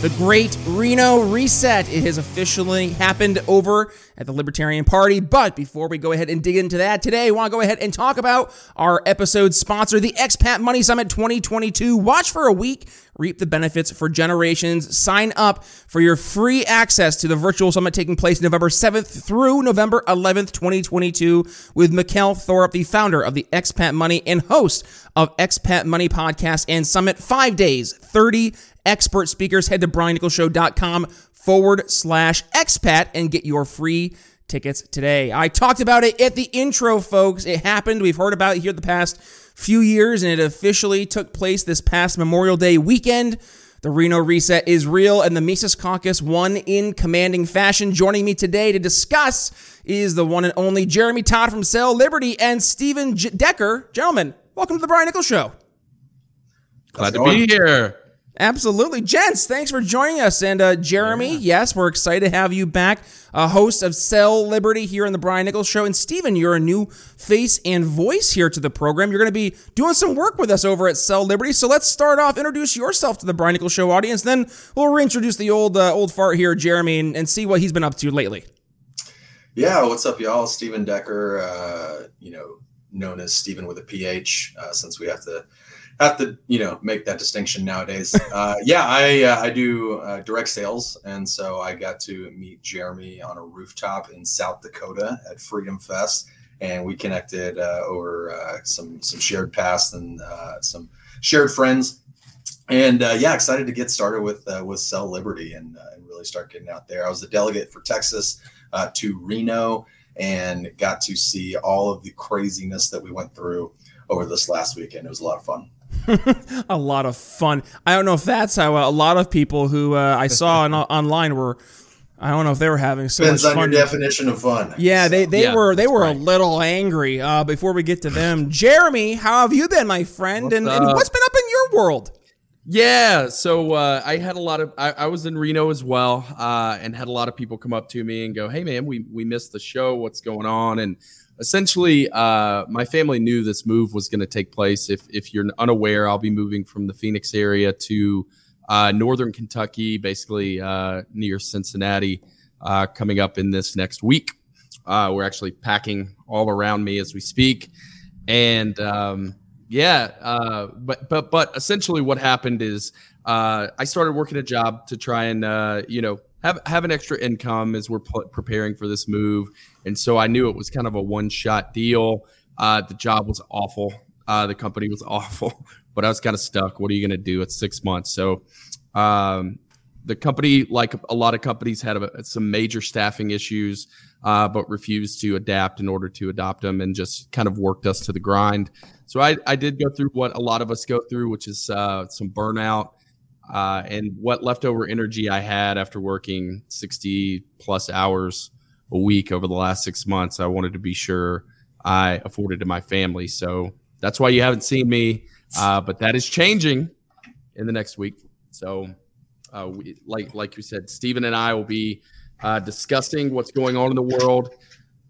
the great Reno reset. It has officially happened over at the Libertarian Party. But before we go ahead and dig into that today, I want to go ahead and talk about our episode sponsor, the Expat Money Summit 2022. Watch for a week, reap the benefits for generations. Sign up for your free access to the virtual summit taking place November 7th through November 11th, 2022, with Mikkel Thorup, the founder of the Expat Money and host of Expat Money Podcast and Summit. Five days, 30 expert speakers. Head to briannicholsshow.com forward slash expat and get your free tickets today. I talked about it at the intro, folks. It happened. We've heard about it here the past few years, and it officially took place this past Memorial Day weekend. The Reno reset is real, and the Mises Caucus won in commanding fashion. Joining me today to discuss is the one and only Jeremy Todd from Sell Liberty and Stephen J- Decker. Gentlemen, welcome to the Brian Nichols Show. Glad to be here. Absolutely. Gents, thanks for joining us. And uh, Jeremy, yeah. yes, we're excited to have you back, a host of Sell Liberty here on the Brian Nichols Show. And Stephen, you're a new face and voice here to the program. You're going to be doing some work with us over at Sell Liberty. So let's start off, introduce yourself to the Brian Nichols Show audience. Then we'll reintroduce the old uh, old fart here, Jeremy, and, and, see what he's been up to lately. Yeah, what's up, y'all? Stephen Decker, uh, you know, known as Stephen with a PH, uh, since we have to – have to you know make that distinction nowadays. Uh, yeah, I uh, I do uh, direct sales, and so I got to meet Jeremy on a rooftop in South Dakota at Freedom Fest, and we connected uh, over uh, some some shared past and uh, some shared friends. And yeah, excited to get started with with Sell Liberty and, and really start getting out there. I was the delegate for Texas to Reno and got to see all of the craziness that we went through over this last weekend. It was a lot of fun. a lot of fun. I don't know if that's how uh, a lot of people who uh, I saw on, online were. I don't know if they were having so Depends much fun. your definition of fun. Yeah, so. they, they yeah, were they were right. a little angry. Uh, before we get to them, Jeremy, how have you been, my friend? And, and, what's been up in your world? Yeah, so uh, I had a lot of I, I, was in Reno as well, uh, and had a lot of people come up to me and go, "Hey, man, we we missed the show. What's going on?" And essentially, uh, my family knew this move was going to take place. If if you're unaware, I'll be moving from the Phoenix area to uh, northern Kentucky, basically uh, near Cincinnati, uh, coming up in this next week. Uh, we're actually packing all around me as we speak, and um, yeah, uh, but but but essentially, what happened is I started working a job to try and you know have have an extra income as we're p- preparing for this move. And so I knew it was kind of a one shot deal. Uh, the job was awful. Uh, the company was awful, but I was kind of stuck. What are you going to do? It's six months. So um, the company, like a lot of companies, had a, some major staffing issues, uh, but refused to adapt in order to adopt them and just kind of worked us to the grind. So I, I did go through what a lot of us go through, which is uh, some burnout uh, and what leftover energy I had after working 60 plus hours a week over the last six months, I wanted to be sure I afforded to my family. So that's why you haven't seen me, uh, but that is changing in the next week. So, uh, we, like like you said, Stephen and I will be uh, discussing what's going on in the world,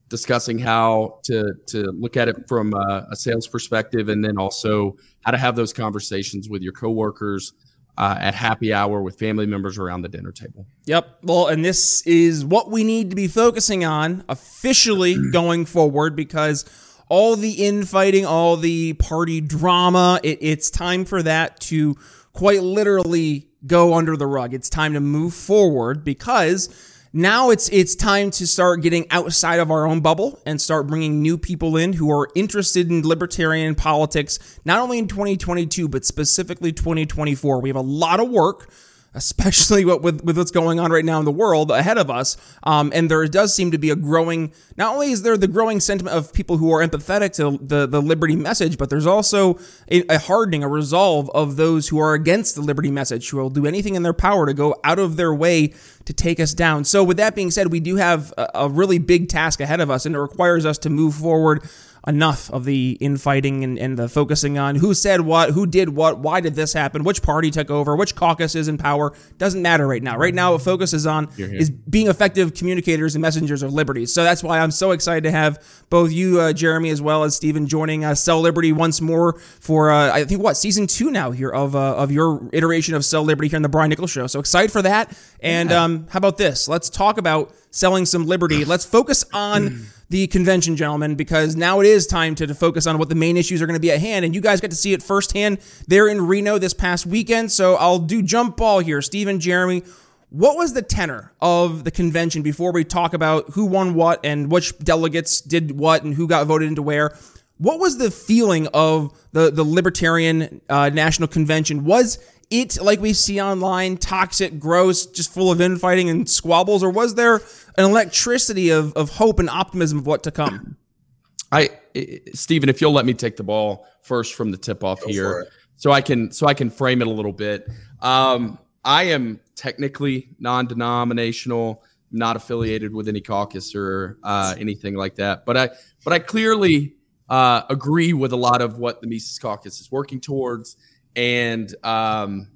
discussing how to to look at it from a, a sales perspective, and then also how to have those conversations with your coworkers uh, at happy hour with family members around the dinner table. Yep. Well, and this is what we need to be focusing on officially going forward because all the infighting, all the party drama, it, it's time for that to quite literally go under the rug. It's time to move forward because now it's it's time to start getting outside of our own bubble and start bringing new people in who are interested in libertarian politics not only in 2022 but specifically 2024 we have a lot of work especially what with, with what's going on right now in the world ahead of us. Um, and there does seem to be a growing. Not only is there the growing sentiment of people who are empathetic to the the liberty message, but there's also a, a hardening, a resolve of those who are against the liberty message, who will do anything in their power to go out of their way to take us down. So, with that being said, we do have a, a really big task ahead of us, and it requires us to move forward enough of the infighting and, and the focusing on who said what, who did what, why did this happen, which party took over, which caucus is in power. Doesn't matter right now. Right now, what focus is on is being effective communicators and messengers of liberty. So that's why I'm so excited to have both you, uh, Jeremy, as well as Stephen, joining uh, Sell Liberty once more for uh, I think what season two now here of uh, of your iteration of Sell Liberty here on the Brian Nichols Show. So excited for that. And yeah. um, how about this? Let's talk about selling some liberty. Let's focus on the convention, gentlemen, because now it is time to, to focus on what the main issues are going to be at hand. And you guys got to see it firsthand there in Reno this past weekend. So I'll do jump ball here. Stephen, Jeremy, what was the tenor of the convention before we talk about who won what and which delegates did what and who got voted into where? What was the feeling of the, the Libertarian uh, National Convention? Was it like we see online, toxic, gross, just full of infighting and squabbles, or was there an electricity of, of hope and optimism of what to come? I, Stephen, if you'll let me take the ball first from the tip off here, so I can so I can frame it a little bit. Um, I am technically non-denominational, not affiliated with any caucus or uh, anything like that, but I but I clearly uh, agree with a lot of what the Mises Caucus is working towards and um,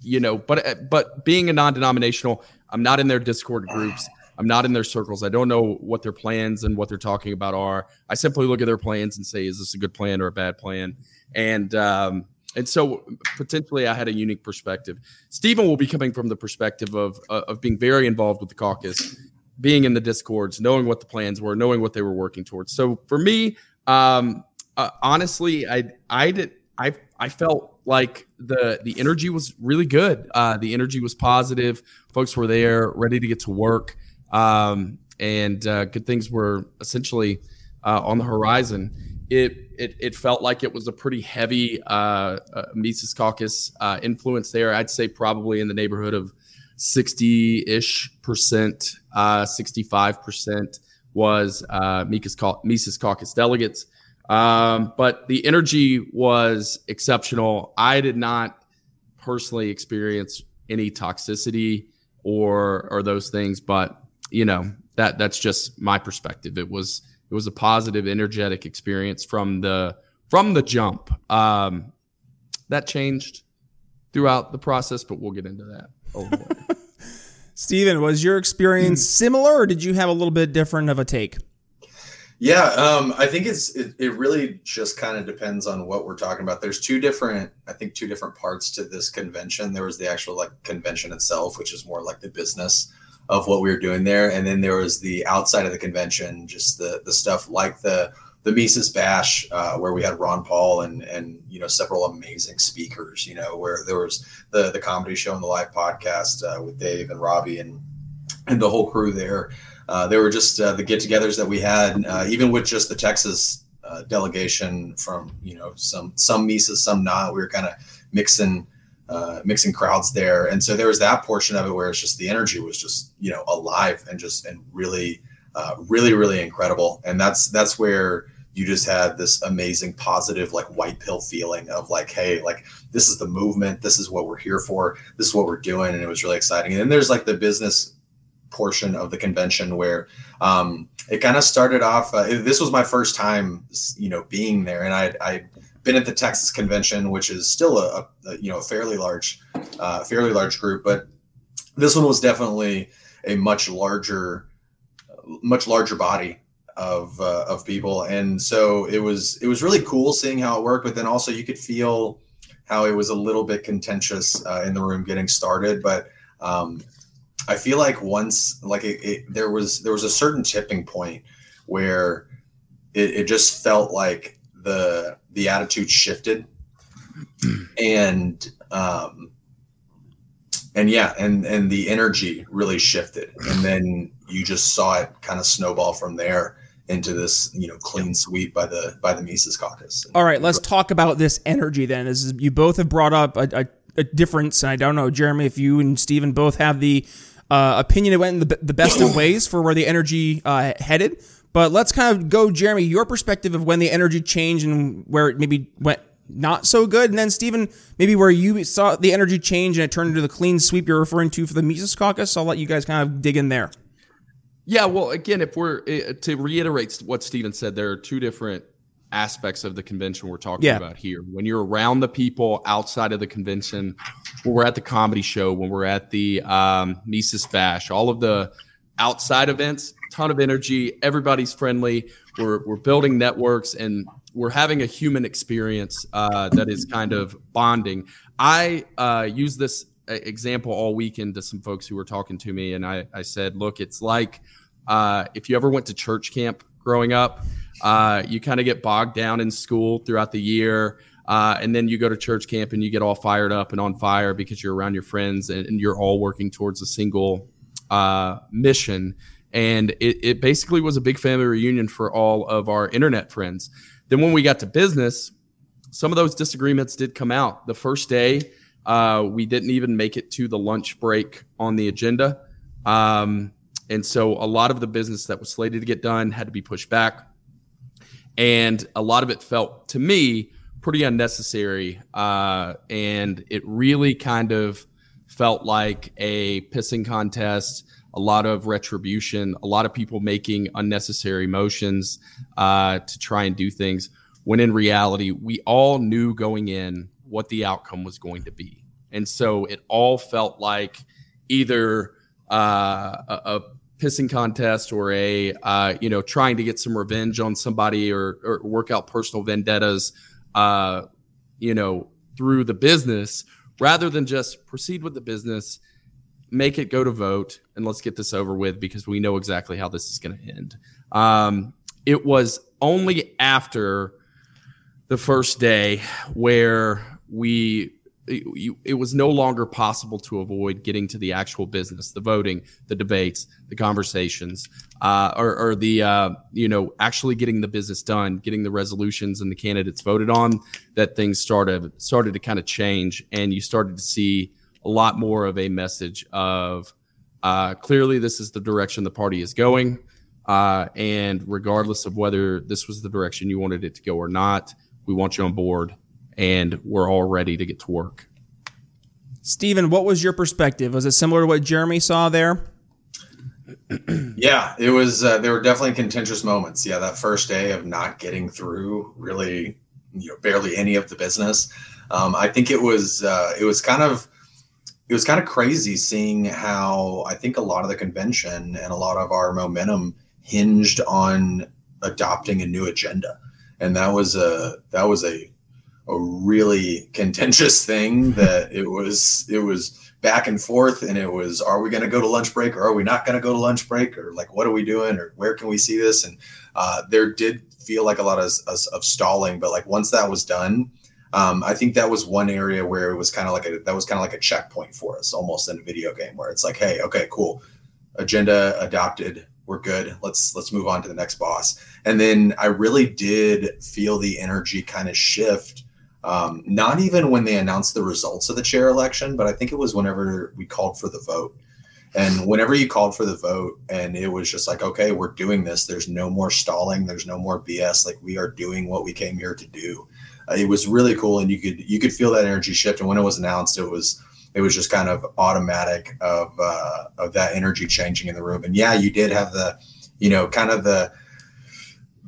you know, but but being a non-denominational, I'm not in their Discord groups. I'm not in their circles. I don't know what their plans and what they're talking about are. I simply look at their plans and say, is this a good plan or a bad plan? And um, and so potentially I had a unique perspective. Stephen will be coming from the perspective of uh, of being very involved with the caucus, being in the discords, knowing what the plans were, knowing what they were working towards. So for me, um, uh, honestly, I I did I I felt like the the energy was really good. Uh, the energy was positive. Folks were there, ready to get to work, um, and uh, good things were essentially uh, on the horizon. It, it it felt like it was a pretty heavy uh, uh, Mises Caucus uh, influence there. I'd say probably in the neighborhood of sixty ish percent, sixty five percent was Mises Caucus delegates. Um, but the energy was exceptional. I did not personally experience any toxicity or or those things, but you know that that's just my perspective. It was it was a positive, energetic experience from the from the jump. Um, that changed throughout the process, but we'll get into that. Stephen, was your experience similar, or did you have a little bit different of a take? Yeah, um, I think it's it, it really just kind of depends on what we're talking about. There's two different, I think, two different parts to this convention. There was the actual like convention itself, which is more like the business of what we were doing there, and then there was the outside of the convention, just the the stuff like the the Mises Bash, uh, where we had Ron Paul and and you know several amazing speakers. You know, where there was the the comedy show and the live podcast uh, with Dave and Robbie and and the whole crew there. Uh, they were just uh, the get-togethers that we had, uh, even with just the Texas uh, delegation from you know some some Mises, some not. We were kind of mixing uh, mixing crowds there, and so there was that portion of it where it's just the energy was just you know alive and just and really really really incredible, and that's that's where you just had this amazing positive like white pill feeling of like hey like this is the movement. This is what we're here for. This is what we're doing. And it was really exciting. And then there's like the business portion of the convention where um, it kind of started off. Uh, this was my first time, you know, being there, and I I been at the Texas convention, which is still a, a you know fairly large, uh, fairly large group, but this one was definitely a much larger, much larger body of uh, of people, and so it was it was really cool seeing how it worked. But then also you could feel how it was a little bit contentious uh, in the room getting started, but um, I feel like once like it, it, there was there was a certain tipping point where it, it just felt like the the attitude shifted and um and yeah and and the energy really shifted and then you just saw it kind of snowball from there into this you know clean sweep by the by the Mises caucus. All right, let's talk about this energy then. As you both have brought up a, a a difference. I don't know, Jeremy, if you and Stephen both have the uh, opinion it went in the, the best of ways for where the energy uh, headed. But let's kind of go, Jeremy, your perspective of when the energy changed and where it maybe went not so good. And then, Stephen, maybe where you saw the energy change and it turned into the clean sweep you're referring to for the Mises Caucus. I'll let you guys kind of dig in there. Yeah, well, again, if we're eh, to reiterate what Steven said, there are two different aspects of the convention we're talking yeah. about here. When you're around the people outside of the convention, when we're at the comedy show, when we're at the um, Mises Bash, all of the outside events, ton of energy, everybody's friendly. We're, we're building networks and we're having a human experience uh, that is kind of bonding. I uh, use this example all weekend to some folks who were talking to me, and I, I said, look, it's like uh, if you ever went to church camp growing up, uh, you kind of get bogged down in school throughout the year. Uh, and then you go to church camp and you get all fired up and on fire because you're around your friends and, and you're all working towards a single uh, mission. And it, it basically was a big family reunion for all of our internet friends. Then when we got to business, some of those disagreements did come out. The first day, uh, we didn't even make it to the lunch break on the agenda. Um, and so a lot of the business that was slated to get done had to be pushed back. And a lot of it felt to me pretty unnecessary. Uh, and it really kind of felt like a pissing contest, a lot of retribution, a lot of people making unnecessary motions uh, to try and do things. When in reality, we all knew going in what the outcome was going to be. And so it all felt like either uh, a, a, pissing contest or a uh, you know trying to get some revenge on somebody or, or work out personal vendettas uh, you know through the business rather than just proceed with the business make it go to vote and let's get this over with because we know exactly how this is going to end. Um, it was only after the first day where we it, it, was no longer possible to avoid getting to the actual business, the voting, the debates, the conversations, uh, or, or, the uh, you know actually getting the business done, getting the resolutions and the candidates voted on. That things started started to kind of change, and you started to see a lot more of a message of uh, clearly this is the direction the party is going, uh, and regardless of whether this was the direction you wanted it to go or not, we want you on board and we're all ready to get to work. Stephen, what was your perspective? Was it similar to what Jeremy saw there? yeah, it was. Uh, there were definitely contentious moments. Yeah, that first day of not getting through really, you know, barely any of the business. Um, I think it was. Uh, it was kind of. It was kind of crazy seeing how I think a lot of the convention and a lot of our momentum hinged on adopting a new agenda, and that was a that was a a really contentious thing that it was it was back and forth and it was are we going to go to lunch break or are we not going to go to lunch break or like what are we doing or where can we see this? And uh, there did feel like a lot of, of, of stalling but like once that was done um, i think that was one area where it was kind of like a that was kind of like a checkpoint for us almost in a video game where it's like hey okay cool. Agenda adopted. We're good. Let's let's move on to the next boss. And then i really did feel the energy kind of shift um, not even when they announced the results of the chair election, but I think it was whenever we called for the vote. And whenever you called for the vote, and it was just like, okay, we're doing this. There's no more stalling. There's no more BS. Like we are doing what we came here to do. Uh, it was really cool, and you could you could feel that energy shift. And when it was announced, it was it was just kind of automatic of uh, of that energy changing in the room. And yeah, you did have the, you know, kind of the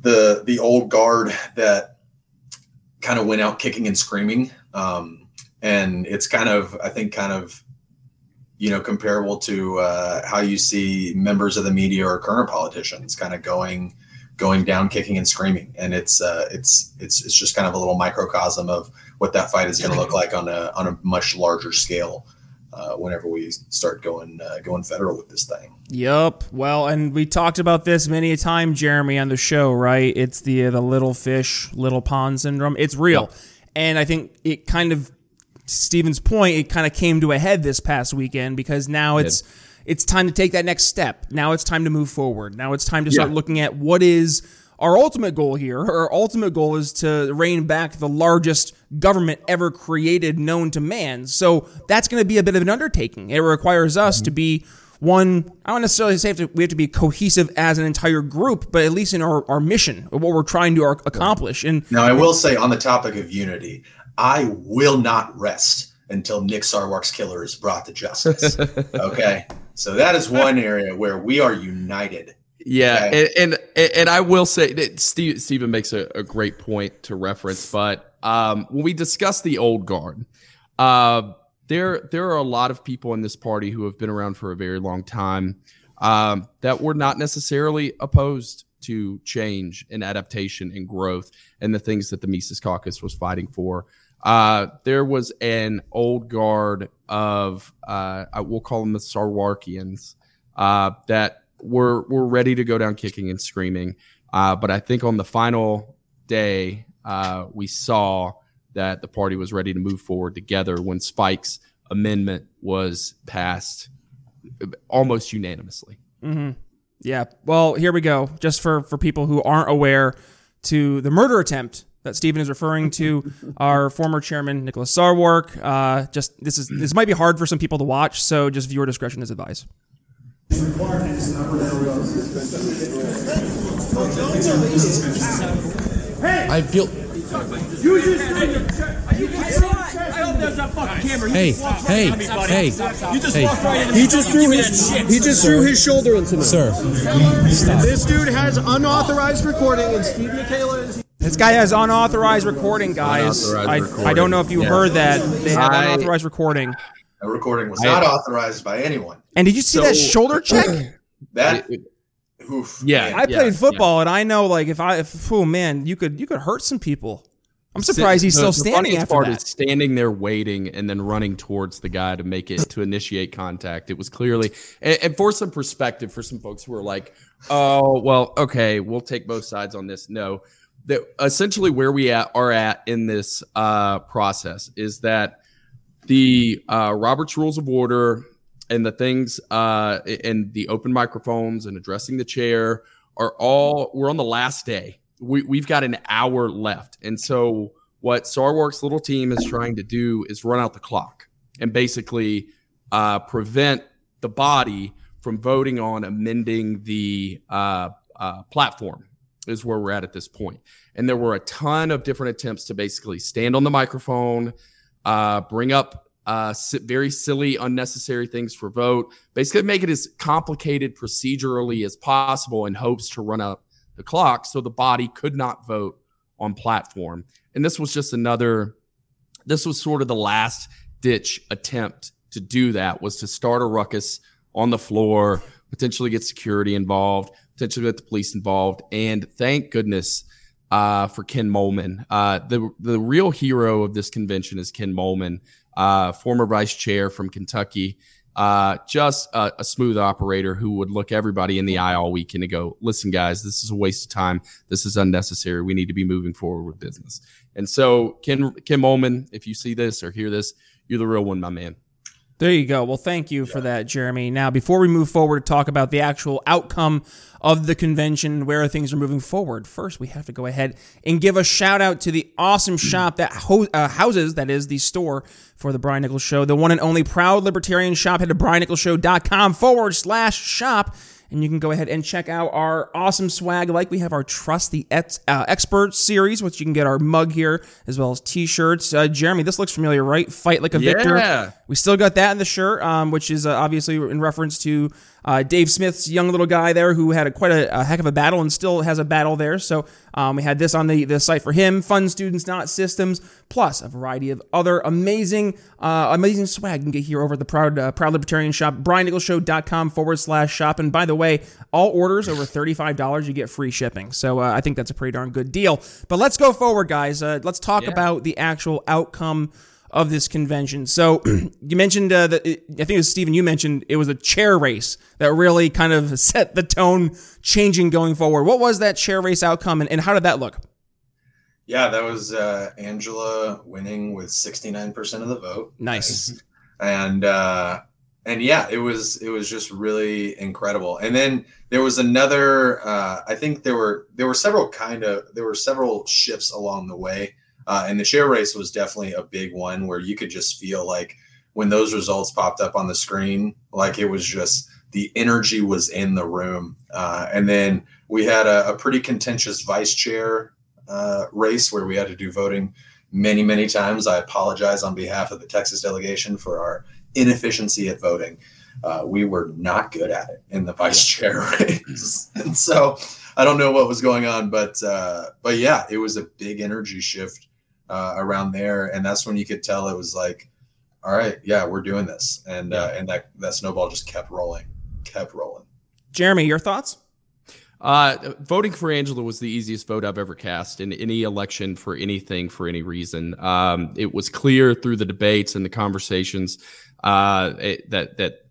the the old guard that kind of went out kicking and screaming. Um, and it's kind of, I think, kind of, you know, comparable to uh, how you see members of the media or current politicians kind of going, going down, kicking and screaming. And it's, uh, it's, it's, it's just kind of a little microcosm of what that fight is going to look like on a, on a much larger scale. Uh, whenever we start going uh, going federal with this thing. Yep. Well, and we talked about this many a time, Jeremy, on the show, right? It's the uh, the little fish, little pond syndrome. It's real, yep. and I think it kind of Stephen's point. It kind of came to a head this past weekend because now it's it's time to take that next step. Now it's time to move forward. Now it's time to start yeah. looking at what is our ultimate goal here, our ultimate goal is to rein back the largest government ever created known to man. So that's going to be a bit of an undertaking. It requires us to be one, I don't necessarily say we have to be cohesive as an entire group, but at least in our, our mission, what we're trying to accomplish. And now I will say on the topic of unity, I will not rest until Nick Sarwark's killer is brought to justice. okay. So that is one area where we are united. Yeah, okay? and, and, and I will say that Steve Stephen makes a, a great point to reference, but um, when we discuss the old guard, uh, there there are a lot of people in this party who have been around for a very long time um, that were not necessarily opposed to change and adaptation and growth and the things that the Mises Caucus was fighting for. Uh, there was an old guard of uh, we'll call them the Sarwarkians uh, that were were ready to go down kicking and screaming. Uh, but I think on the final day, uh, we saw that the party was ready to move forward together when Spike's amendment was passed almost unanimously. Mm-hmm. Yeah. Well, here we go. Just for for people who aren't aware, to the murder attempt that Stephen is referring to our former chairman Nicholas Sarwark. Uh, just this is this might be hard for some people to watch, so just viewer discretion is advised. I feel. You just I hope there's a fucking camera. Hey, hey, hey, You just hey. walked right He just threw his he just threw his shoulder into me. Sir, stop. This dude has unauthorized recording, and Steve Michaela is. This guy has unauthorized recording, guys. Unauthorized I, recording. I don't know if you yeah. heard that. They have I, unauthorized recording. A recording was not I, authorized by anyone. And did you see so, that shoulder check? that oof, yeah, I played yeah, football, yeah. and I know like if I, if, oh man, you could you could hurt some people. I'm surprised he's still standing the after part that. Is standing there waiting and then running towards the guy to make it to initiate contact. It was clearly and, and, for some perspective for some folks who are like, oh well, okay, we'll take both sides on this. No, that essentially where we at, are at in this uh, process is that the uh, Robert's Rules of Order and the things uh, and the open microphones and addressing the chair are all we're on the last day we, we've got an hour left. And so what Sarwark's little team is trying to do is run out the clock and basically uh, prevent the body from voting on amending the uh, uh, platform is where we're at at this point. And there were a ton of different attempts to basically stand on the microphone, uh, bring up uh, very silly, unnecessary things for vote, basically make it as complicated procedurally as possible in hopes to run up the clock so the body could not vote on platform. And this was just another, this was sort of the last ditch attempt to do that was to start a ruckus on the floor, potentially get security involved, potentially get the police involved. And thank goodness uh, for Ken Moellman. Uh, the, the real hero of this convention is Ken Moellman, uh, former vice chair from Kentucky uh, just a, a, smooth operator who would look everybody in the eye all weekend and go, listen, guys, this is a waste of time. This is unnecessary. We need to be moving forward with business. And so, Ken, Kim Ullman, if you see this or hear this, you're the real one, my man. There you go. Well, thank you for that, Jeremy. Now, before we move forward to talk about the actual outcome of the convention, where things are moving forward, first we have to go ahead and give a shout out to the awesome shop that ho- uh, houses, that is the store for the Brian Nichols Show, the one and only proud libertarian shop. Head to briannicholsshow.com forward slash shop and you can go ahead and check out our awesome swag. Like we have our Trust the ex- uh, Expert series, which you can get our mug here as well as T-shirts. Uh, Jeremy, this looks familiar, right? Fight like a yeah. victor. We still got that in the shirt, um, which is uh, obviously in reference to uh, Dave Smith's young little guy there who had a, quite a, a, heck of a battle and still has a battle there. So um, we had this on the, the site for him. Fun students, not systems, plus a variety of other amazing uh, amazing swag you can get here over at the Proud uh, Proud Libertarian Shop, briannicholsshow.com forward slash shop. And by the way, all orders over $35, you get free shipping. So uh, I think that's a pretty darn good deal. But let's go forward, guys. Uh, let's talk yeah. about the actual outcome of this convention. So you mentioned uh, that it, I think it was Stephen. You mentioned it was a chair race that really kind of set the tone, changing going forward. What was that chair race outcome, and, and how did that look? Yeah, that was uh, Angela winning with sixty nine percent of the vote. Nice. And uh, and yeah, it was it was just really incredible. And then there was another. Uh, I think there were there were several kind of there were several shifts along the way, uh, and the chair race was definitely a big one where you could just feel like when those results popped up on the screen, like it was just the energy was in the room. Uh, and then we had a, a pretty contentious vice chair uh, race where we had to do voting many, many times. I apologize on behalf of the Texas delegation for our inefficiency at voting. Uh, we were not good at it in the vice chair race, and so I don't know what was going on, but uh, but yeah, it was a big energy shift uh, around there, and that's when you could tell it was like, all right, yeah, we're doing this, and uh, and that that snowball just kept rolling, kept rolling. Jeremy, your thoughts? Uh, voting for Angela was the easiest vote I've ever cast in any election for anything for any reason. Um, it was clear through the debates and the conversations uh, it, that that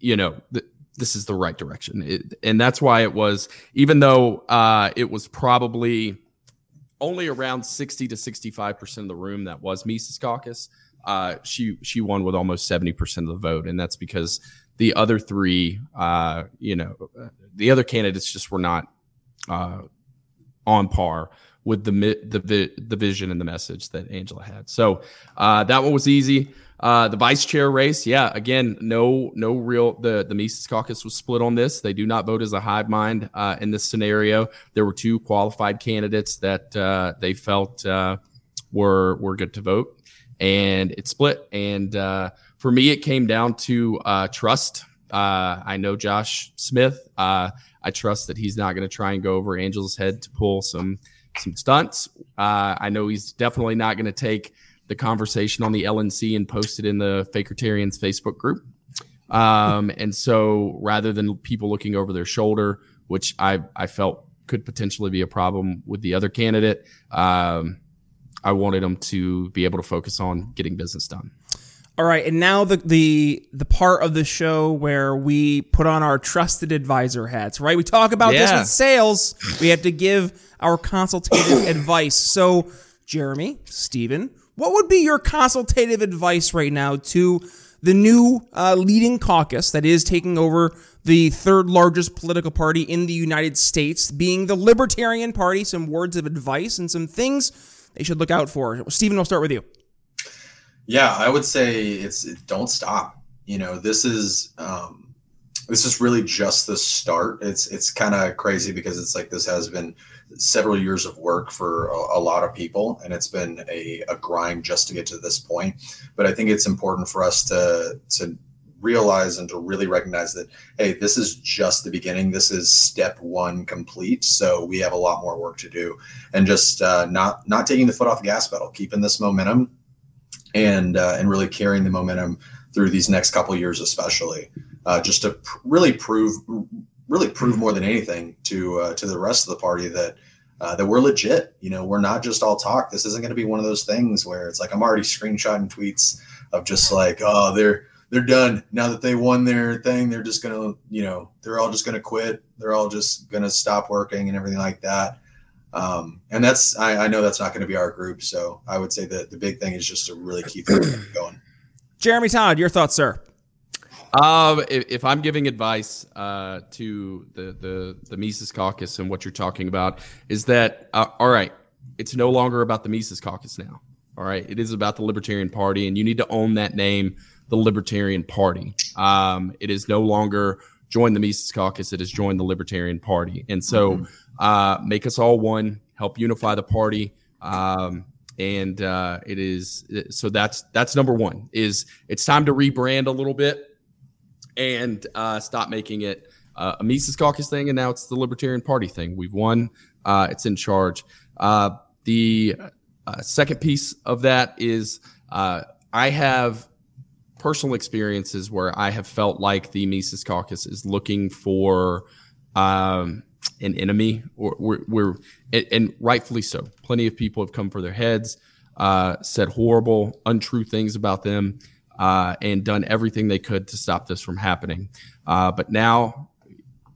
you know th- this is the right direction, it, and that's why it was. Even though uh, it was probably only around sixty to sixty-five percent of the room that was Mises Caucus, uh, she she won with almost seventy percent of the vote, and that's because the other three, uh, you know, the other candidates just were not uh, on par with the the the vision and the message that Angela had. So uh, that one was easy. Uh, the vice chair race, yeah, again, no no real the the Mises caucus was split on this. They do not vote as a hive mind uh, in this scenario. There were two qualified candidates that uh, they felt uh, were were good to vote, and it split. And uh, for me, it came down to trust. I know Josh Smith. I trust that he's not going to try and go over Angel's head to pull some some stunts. Uh, I know he's definitely not going to take the conversation on the LNC and post it in the Fakertarians Facebook group. Um, and so rather than people looking over their shoulder, which I, I felt could potentially be a problem with the other candidate, um, I wanted them to be able to focus on getting business done. All right, and now the the the part of the show where we put on our trusted advisor hats, right? We talk about yeah. this with sales. We have to give our consultative advice. So, Jeremy, Stephen, what would be your consultative advice right now to the new uh, leading caucus that is taking over the third largest political party in the United States, being the Libertarian Party? Some words of advice and some things they should look out for. Stephen, we'll start with you. Yeah, I would say it's it, don't stop. You know, this is um, this is really just the start. It's it's kind of crazy because it's like this has been several years of work for a, a, lot of people, and it's been a, a grind just to get to this point. But I think it's important for us to to realize and to really recognize that hey this is just the beginning this is step one complete so we have a lot more work to do and just uh, not not taking the foot off the gas pedal keeping this momentum and uh, and really carrying the momentum through these next couple years, especially, uh, just to pr- really prove really prove more than anything to uh, to the rest of the party that. Uh, that we're legit, you know, we're not just all talk. This isn't going to be one of those things where it's like I'm already screenshotting tweets of just like, oh, they're they're done now that they won their thing. They're just gonna, you know, they're all just gonna quit. They're all just gonna stop working and everything like that. Um, and that's I, I, know that's not going to be our group. So I would say that the big thing is just to really keep going. Jeremy Todd, your thoughts, sir? Um, if, if, I'm giving advice uh, to the, the the Mises Caucus and what you're talking about, is that uh, all right? It's no longer about the Mises Caucus now. All right, it is about the Libertarian Party, and you need to own that name, the Libertarian Party. Um, it is no longer join the Mises Caucus; it is join the Libertarian Party, and so. Mm-hmm uh, make us all one, help unify the party. Um, and uh, it is so that's that's number one is it's time to rebrand a little bit and uh, stop making it uh, a Mises Caucus thing, and now it's the Libertarian Party thing. We've won; uh, it's in charge. Uh, the uh, second piece of that is uh, I have personal experiences where I have felt like the Mises Caucus is looking for um, an enemy, or we're, we're and, and, rightfully so. Plenty of people have come for their heads, uh, said horrible, untrue things about them, uh, and done everything they could to stop this from happening. Uh, but now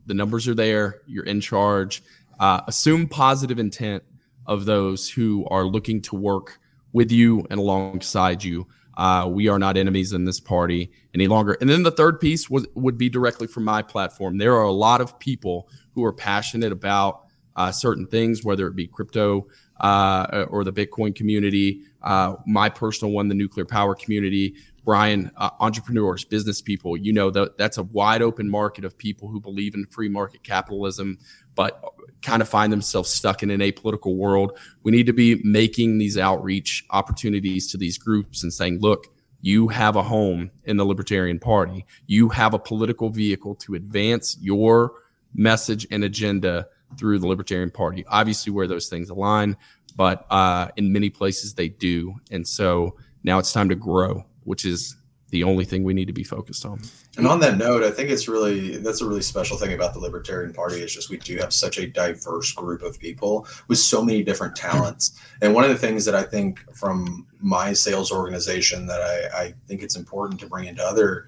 the numbers are there. You're in charge. Uh, assume positive intent of those who are looking to work with you and alongside you. Uh, we are not enemies in this party any longer. And then the third piece was, would be directly from my platform. There are a lot of people who are passionate about uh, certain things, whether it be crypto uh, or the Bitcoin community, uh, my personal one, the nuclear power community. Brian, uh, entrepreneurs, business people, you know, that that's a wide open market of people who believe in free market capitalism, but kind of find themselves stuck in an apolitical world. We need to be making these outreach opportunities to these groups and saying, look, you have a home in the Libertarian Party. You have a political vehicle to advance your message and agenda through the Libertarian Party. Obviously, where those things align, but uh, in many places they do. And so now it's time to grow which is the only thing we need to be focused on. And on that note, I think it's really that's a really special thing about the Libertarian Party is just we do have such a diverse group of people with so many different talents. And one of the things that I think from my sales organization that I, I think it's important to bring into other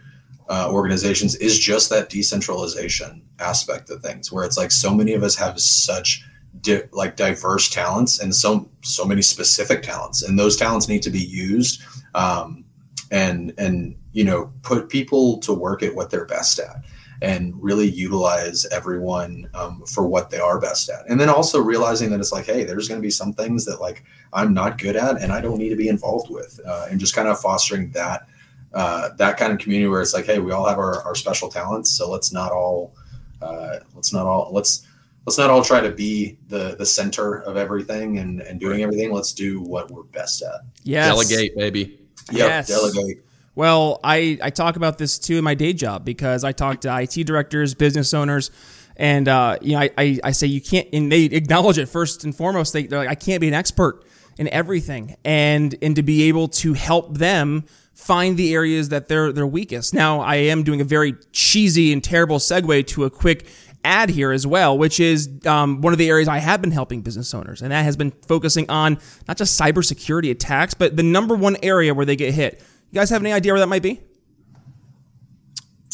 uh, organizations is just that decentralization aspect of things, where it's like so many of us have such di- like diverse talents and so so many specific talents, and those talents need to be used. Um, and and you know put people to work at what they're best at and really utilize everyone um, for what they are best at and then also realizing that it's like hey there's going to be some things that like i'm not good at and i don't need to be involved with uh, and just kind of fostering that uh, that kind of community where it's like hey we all have our, our special talents. So let's not all uh, let's not all let's let's not all try to be the the center of everything and and doing everything. Let's do what we're best at. Yeah delegate baby. Yep, yes. delegate. Well, I, I talk about this too in my day job because I talk to IT directors, business owners, and uh, you know I, I, I, say you can't, and they acknowledge it first and foremost. They, they're like, I can't be an expert in everything, and and to be able to help them find the areas that they're they're weakest. Now, I am doing a very cheesy and terrible segue to a quick ad here as well, which is um, one of the areas I have been helping business owners, and that has been focusing on not just cybersecurity attacks, but the number one area where they get hit. You guys have any idea where that might be?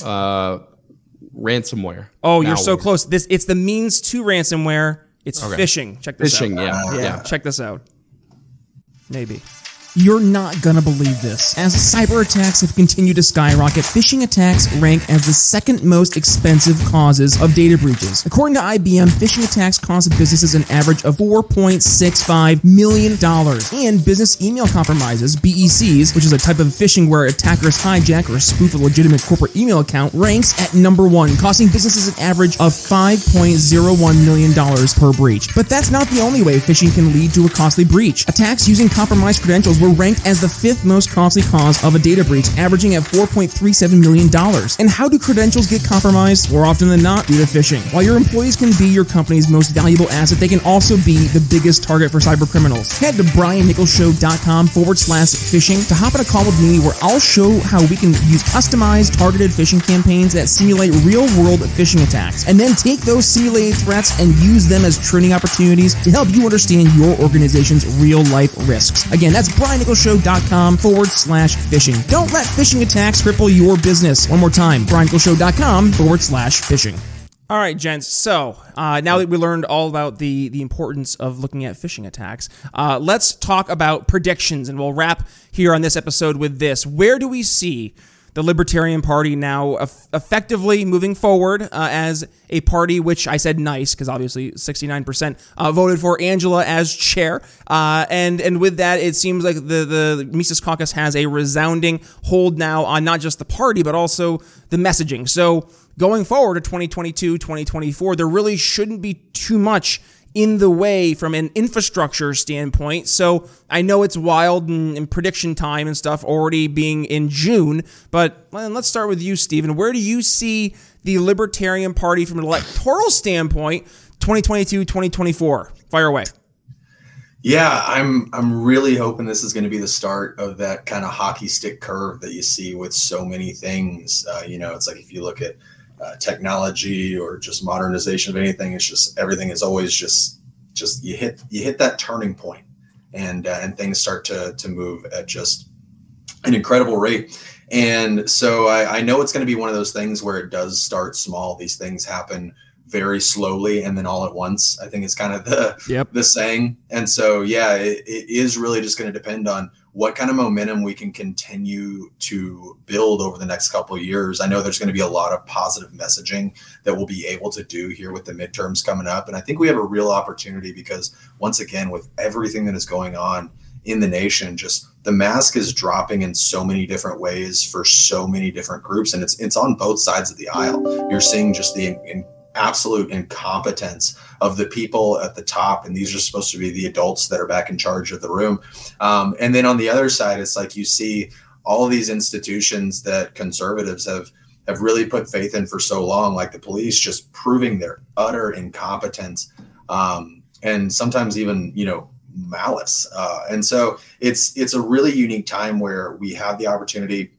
Uh, ransomware. Oh, you're so close. This it's the means to ransomware. It's okay. phishing. Check this phishing, out. Yeah, yeah, yeah. Check this out. Maybe. You're not gonna believe this. As cyber attacks have continued to skyrocket, phishing attacks rank as the second most expensive causes of data breaches. According to IBM, phishing attacks cost businesses an average of $4.65 million. And business email compromises, BECs, which is a type of phishing where attackers hijack or spoof a legitimate corporate email account, ranks at number one, costing businesses an average of $5.01 million per breach. But that's not the only way phishing can lead to a costly breach. Attacks using compromised credentials were ranked as the fifth most costly cause of a data breach, averaging at $4.37 million. And how do credentials get compromised? More often than not, due to phishing. While your employees can be your company's most valuable asset, they can also be the biggest target for cyber criminals. Head to briannicholsshow.com forward slash phishing to hop on a call with me where I'll show how we can use customized targeted phishing campaigns that simulate real world phishing attacks, and then take those simulated threats and use them as training opportunities to help you understand your organization's real life risks. Again, that's Brian briannicholsshow.com forward slash phishing. Don't let phishing attacks cripple your business. One more time, briannicholsshow.com forward slash phishing. All right, gents. So uh, now that we learned all about the the importance of looking at phishing attacks, uh, let's talk about predictions, and we'll wrap here on this episode with this: Where do we see the Libertarian Party now effectively moving forward uh, as a party, which I said nice because obviously 69% uh, voted for Angela as chair. Uh, and and with that, it seems like the, the Mises Caucus has a resounding hold now on not just the party, but also the messaging. So going forward to 2022, 2024, there really shouldn't be too much in the way from an infrastructure standpoint. So I know it's wild and, prediction time and stuff already being in June, but let's start with you, Stephen. Where do you see the Libertarian Party from an electoral standpoint 2022 2024? Fire away. Yeah, I'm I'm really hoping this is going to be the start of that kind of hockey stick curve that you see with so many things. Uh, you know, it's like if you look at uh, technology or just modernization of anything. It's just everything is always just just you hit you hit that turning point, and uh, and things start to to move at just an incredible rate. And so I, I know it's going to be one of those things where it does start small. These things happen very slowly and then all at once. I think it's kind of the yep. the saying. And so yeah, it, it is really just going to depend on what kind of momentum we can continue to build over the next couple of years. I know there's going to be a lot of positive messaging that we'll be able to do here with the midterms coming up. And I think we have a real opportunity because, once again, with everything that is going on in the nation, just the mask is dropping in so many different ways for so many different groups. And it's, it's on both sides of the aisle. You're seeing just the in, absolute incompetence of the people at the top and these are supposed to be the adults that are back in charge of the room. Um, and then on the other side it's like you see all these institutions that conservatives have have really put faith in for so long like the police just proving their utter incompetence um, and sometimes even you know malice. Uh, and so it's it's a really unique time where we have the opportunity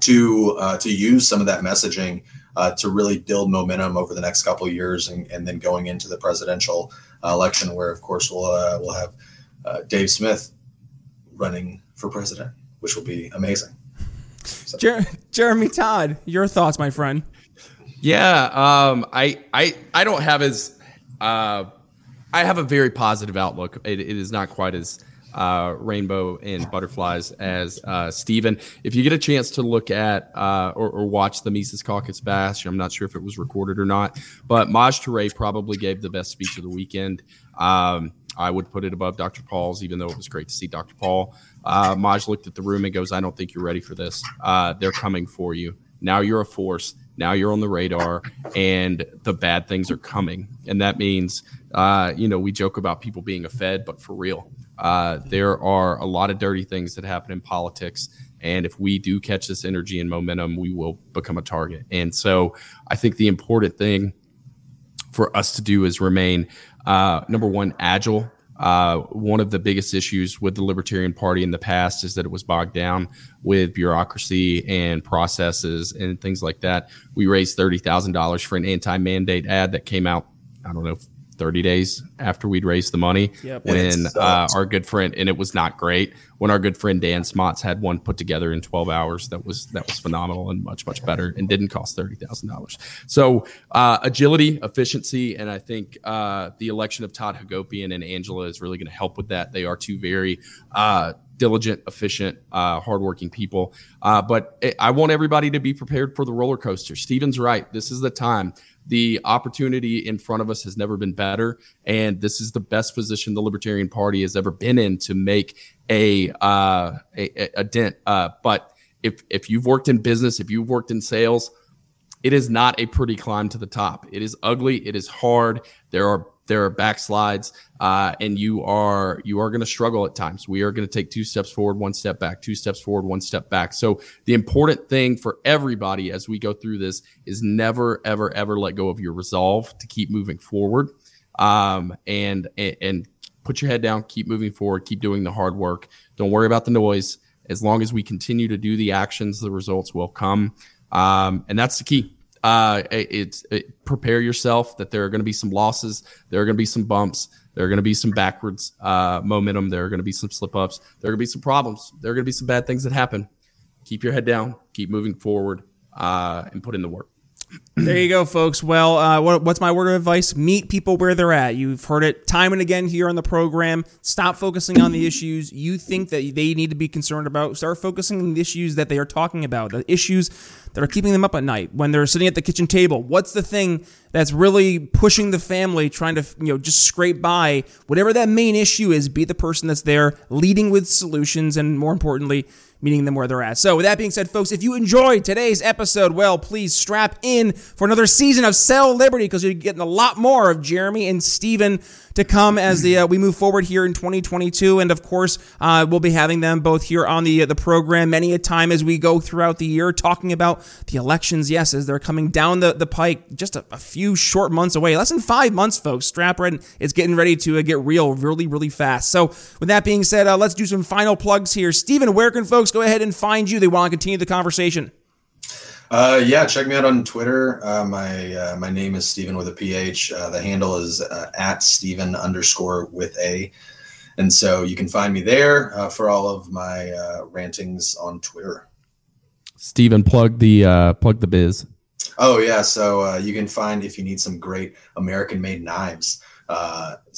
to uh, to use some of that messaging uh, to really build momentum over the next couple of years, and, and then going into the presidential uh, election, where of course we'll uh, we'll have uh, Dave Smith running for president, which will be amazing. So. Jer- Jeremy Todd, your thoughts, my friend? Yeah, um, I I I don't have as uh, I have a very positive outlook. it, it is not quite as uh, rainbow and butterflies as uh, Stephen. If you get a chance to look at uh, or, or, watch the Mises Caucus Bash, I'm not sure if it was recorded or not, but Maj Toure probably gave the best speech of the weekend. Um, I would put it above Dr. Paul's, even though it was great to see Dr. Paul. Uh, Maj looked at the room and goes, I don't think you're ready for this. Uh, they're coming for you. Now you're a force. Now you're on the radar, and the bad things are coming. And that means, uh, you know, we joke about people being a Fed, but for real, uh, there are a lot of dirty things that happen in politics. And if we do catch this energy and momentum, we will become a target. And so I think the important thing for us to do is remain, uh, number one, agile. Uh, one of the biggest issues with the Libertarian Party in the past is that it was bogged down with bureaucracy and processes and things like that. We raised $30,000 for an anti mandate ad that came out, I don't know, 30 days after we'd raised the money yep. when uh, our good friend and it was not great when our good friend Dan Smots had one put together in 12 hours that was that was phenomenal and much much better and didn't cost $30,000. So uh, agility, efficiency and I think uh, the election of Todd Hagopian and Angela is really going to help with that. They are two very uh, diligent, efficient, uh, hardworking people. Uh, but I want everybody to be prepared for the roller coaster. Steven's right. This is the time the opportunity in front of us has never been better, and this is the best position the Libertarian Party has ever been in to make a uh, a, a, dent. Uh, but if if you've worked in business, if you've worked in sales, it is not a pretty climb to the top. It is ugly. It is hard. There are there are backslides, uh, and you are you are going to struggle at times. We are going to take two steps forward, one step back, two steps forward, one step back. So the important thing for everybody as we go through this is never, ever, ever let go of your resolve to keep moving forward, um, and, and and put your head down, keep moving forward, keep doing the hard work. Don't worry about the noise. As long as we continue to do the actions, the results will come, um, and that's the key uh, it's it, prepare yourself that there are going to be some losses, there are going to be some bumps, there are going to be some backwards uh, momentum, there are going to be some slip ups, there are going to be some problems, there are going to be some bad things that happen. Keep your head down, keep moving forward, uh, and put in the work there you go, folks. Well, uh, what, what's my word of advice? Meet people where they're at. You've heard it time and again here on the program. Stop focusing on the issues you think that they need to be concerned about. Start focusing on the issues that they are talking about, the issues that are keeping them up at night when they're sitting at the kitchen table. What's the thing that's really pushing the family, trying to you know just scrape by? Whatever that main issue is, be the person that's there, leading with solutions, and more importantly meeting them where they're at. So, with that being said, folks, if you enjoyed today's episode, well, please strap in for another season of Sell Liberty because you're getting a lot more of Jeremy and Steven to come as the uh, we move forward here in 2022. And of course, uh, we'll be having them both here on the uh, the program many a time as we go throughout the year, talking about the elections. Yes, as they're coming down the, the pike, just a, a few short months away, less than five months, folks. Strap in. It's getting ready to uh, get real, really, really fast. So, with that being said, uh, let's do some final plugs here. Stephen, where can folks go ahead and find you? They want to continue the conversation. Uh, yeah, check me out on Twitter. Uh, my uh, my name is Stephen with a PH. Uh, the handle is uh, at Stephen underscore with a, and so you can find me there uh, for all of my rantings on Twitter. Stephen, plug the plug the biz. Oh yeah, so you can find if you need some great American made knives.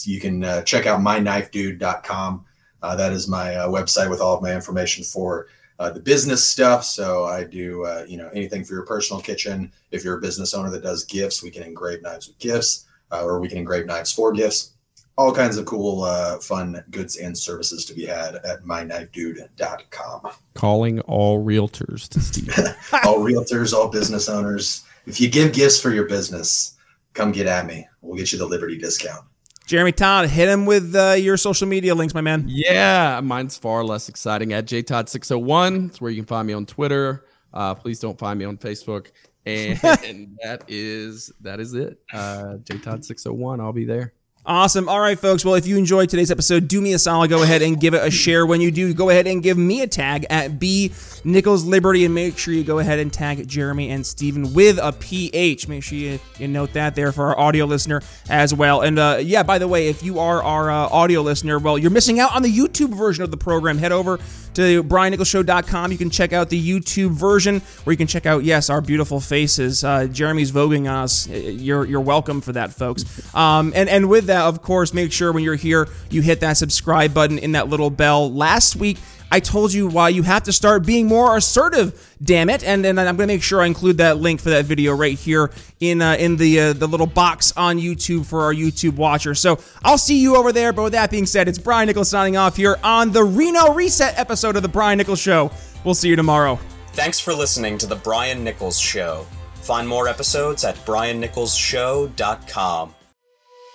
you can check out myknifedude.com. Uh, that is my uh, website with all of my information for uh, the business stuff. So I do, uh, you know, anything for your personal kitchen. If you're a business owner that does gifts, we can engrave knives with gifts, uh, or we can engrave knives for gifts. All kinds of cool, uh, fun goods and services to be had at myknifedude.com. Calling all realtors to Steve. all realtors, all business owners. If you give gifts for your business, come get at me. We'll get you the Liberty discount. Jeremy Todd, hit him with uh, your social media links, my man. Yeah, mine's far less exciting at jtodd601. It's where you can find me on Twitter. Uh, please don't find me on Facebook. And, and that is that is it. Uh, jtodd601. I'll be there. Awesome. All right, folks. Well, if you enjoyed today's episode, do me a solid. Go ahead and give it a share. When you do, go ahead and give me a tag at B Nichols Liberty and make sure you go ahead and tag Jeremy and Steven with a PH. Make sure you, you note that there for our audio listener as well. And uh, yeah, by the way, if you are our uh, audio listener, well, you're missing out on the YouTube version of the program. Head over to briannicholsshow.com. You can check out the YouTube version where you can check out, yes, our beautiful faces. Uh, Jeremy's voguing us. You're, you're welcome for that, folks. Um, and, and with that, of course, make sure when you're here, you hit that subscribe button in that little bell. Last week, I told you why you have to start being more assertive. Damn it! And then I'm going to make sure I include that link for that video right here in uh, in the uh, the little box on YouTube for our YouTube watchers. So I'll see you over there. But with that being said, it's Brian Nichols signing off here on the Reno Reset episode of the Brian Nichols Show. We'll see you tomorrow. Thanks for listening to the Brian Nichols Show. Find more episodes at briannicholsshow.com.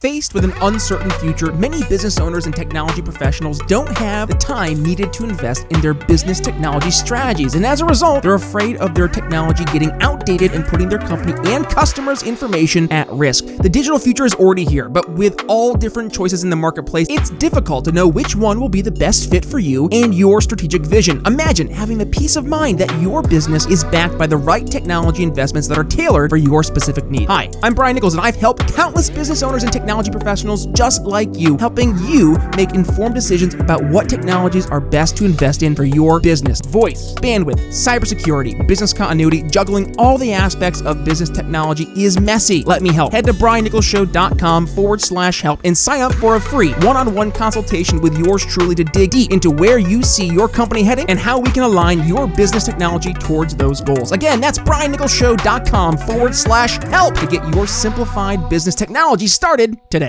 Faced with an uncertain future, many business owners and technology professionals don't have the time needed to invest in their business technology strategies, and as a result, they're afraid of their technology getting outdated and putting their company and customers' information at risk. The digital future is already here, but with all different choices in the marketplace, it's difficult to know which one will be the best fit for you and your strategic vision. Imagine having the peace of mind that your business is backed by the right technology investments that are tailored for your specific needs. Hi, I'm Brian Nichols, and I've helped countless business owners and technology technology professionals just like you, helping you make informed decisions about what technologies are best to invest in for your business. Voice, bandwidth, cybersecurity, business continuity, juggling all the aspects of business technology is messy. Let me help. Head to briannicholsshow.com forward slash help and sign up for a free one on one consultation with yours truly to dig deep into where you see your company heading and how we can align your business technology towards those goals. Again, that's briannicholsshow.com forward slash help to get your simplified business technology started today.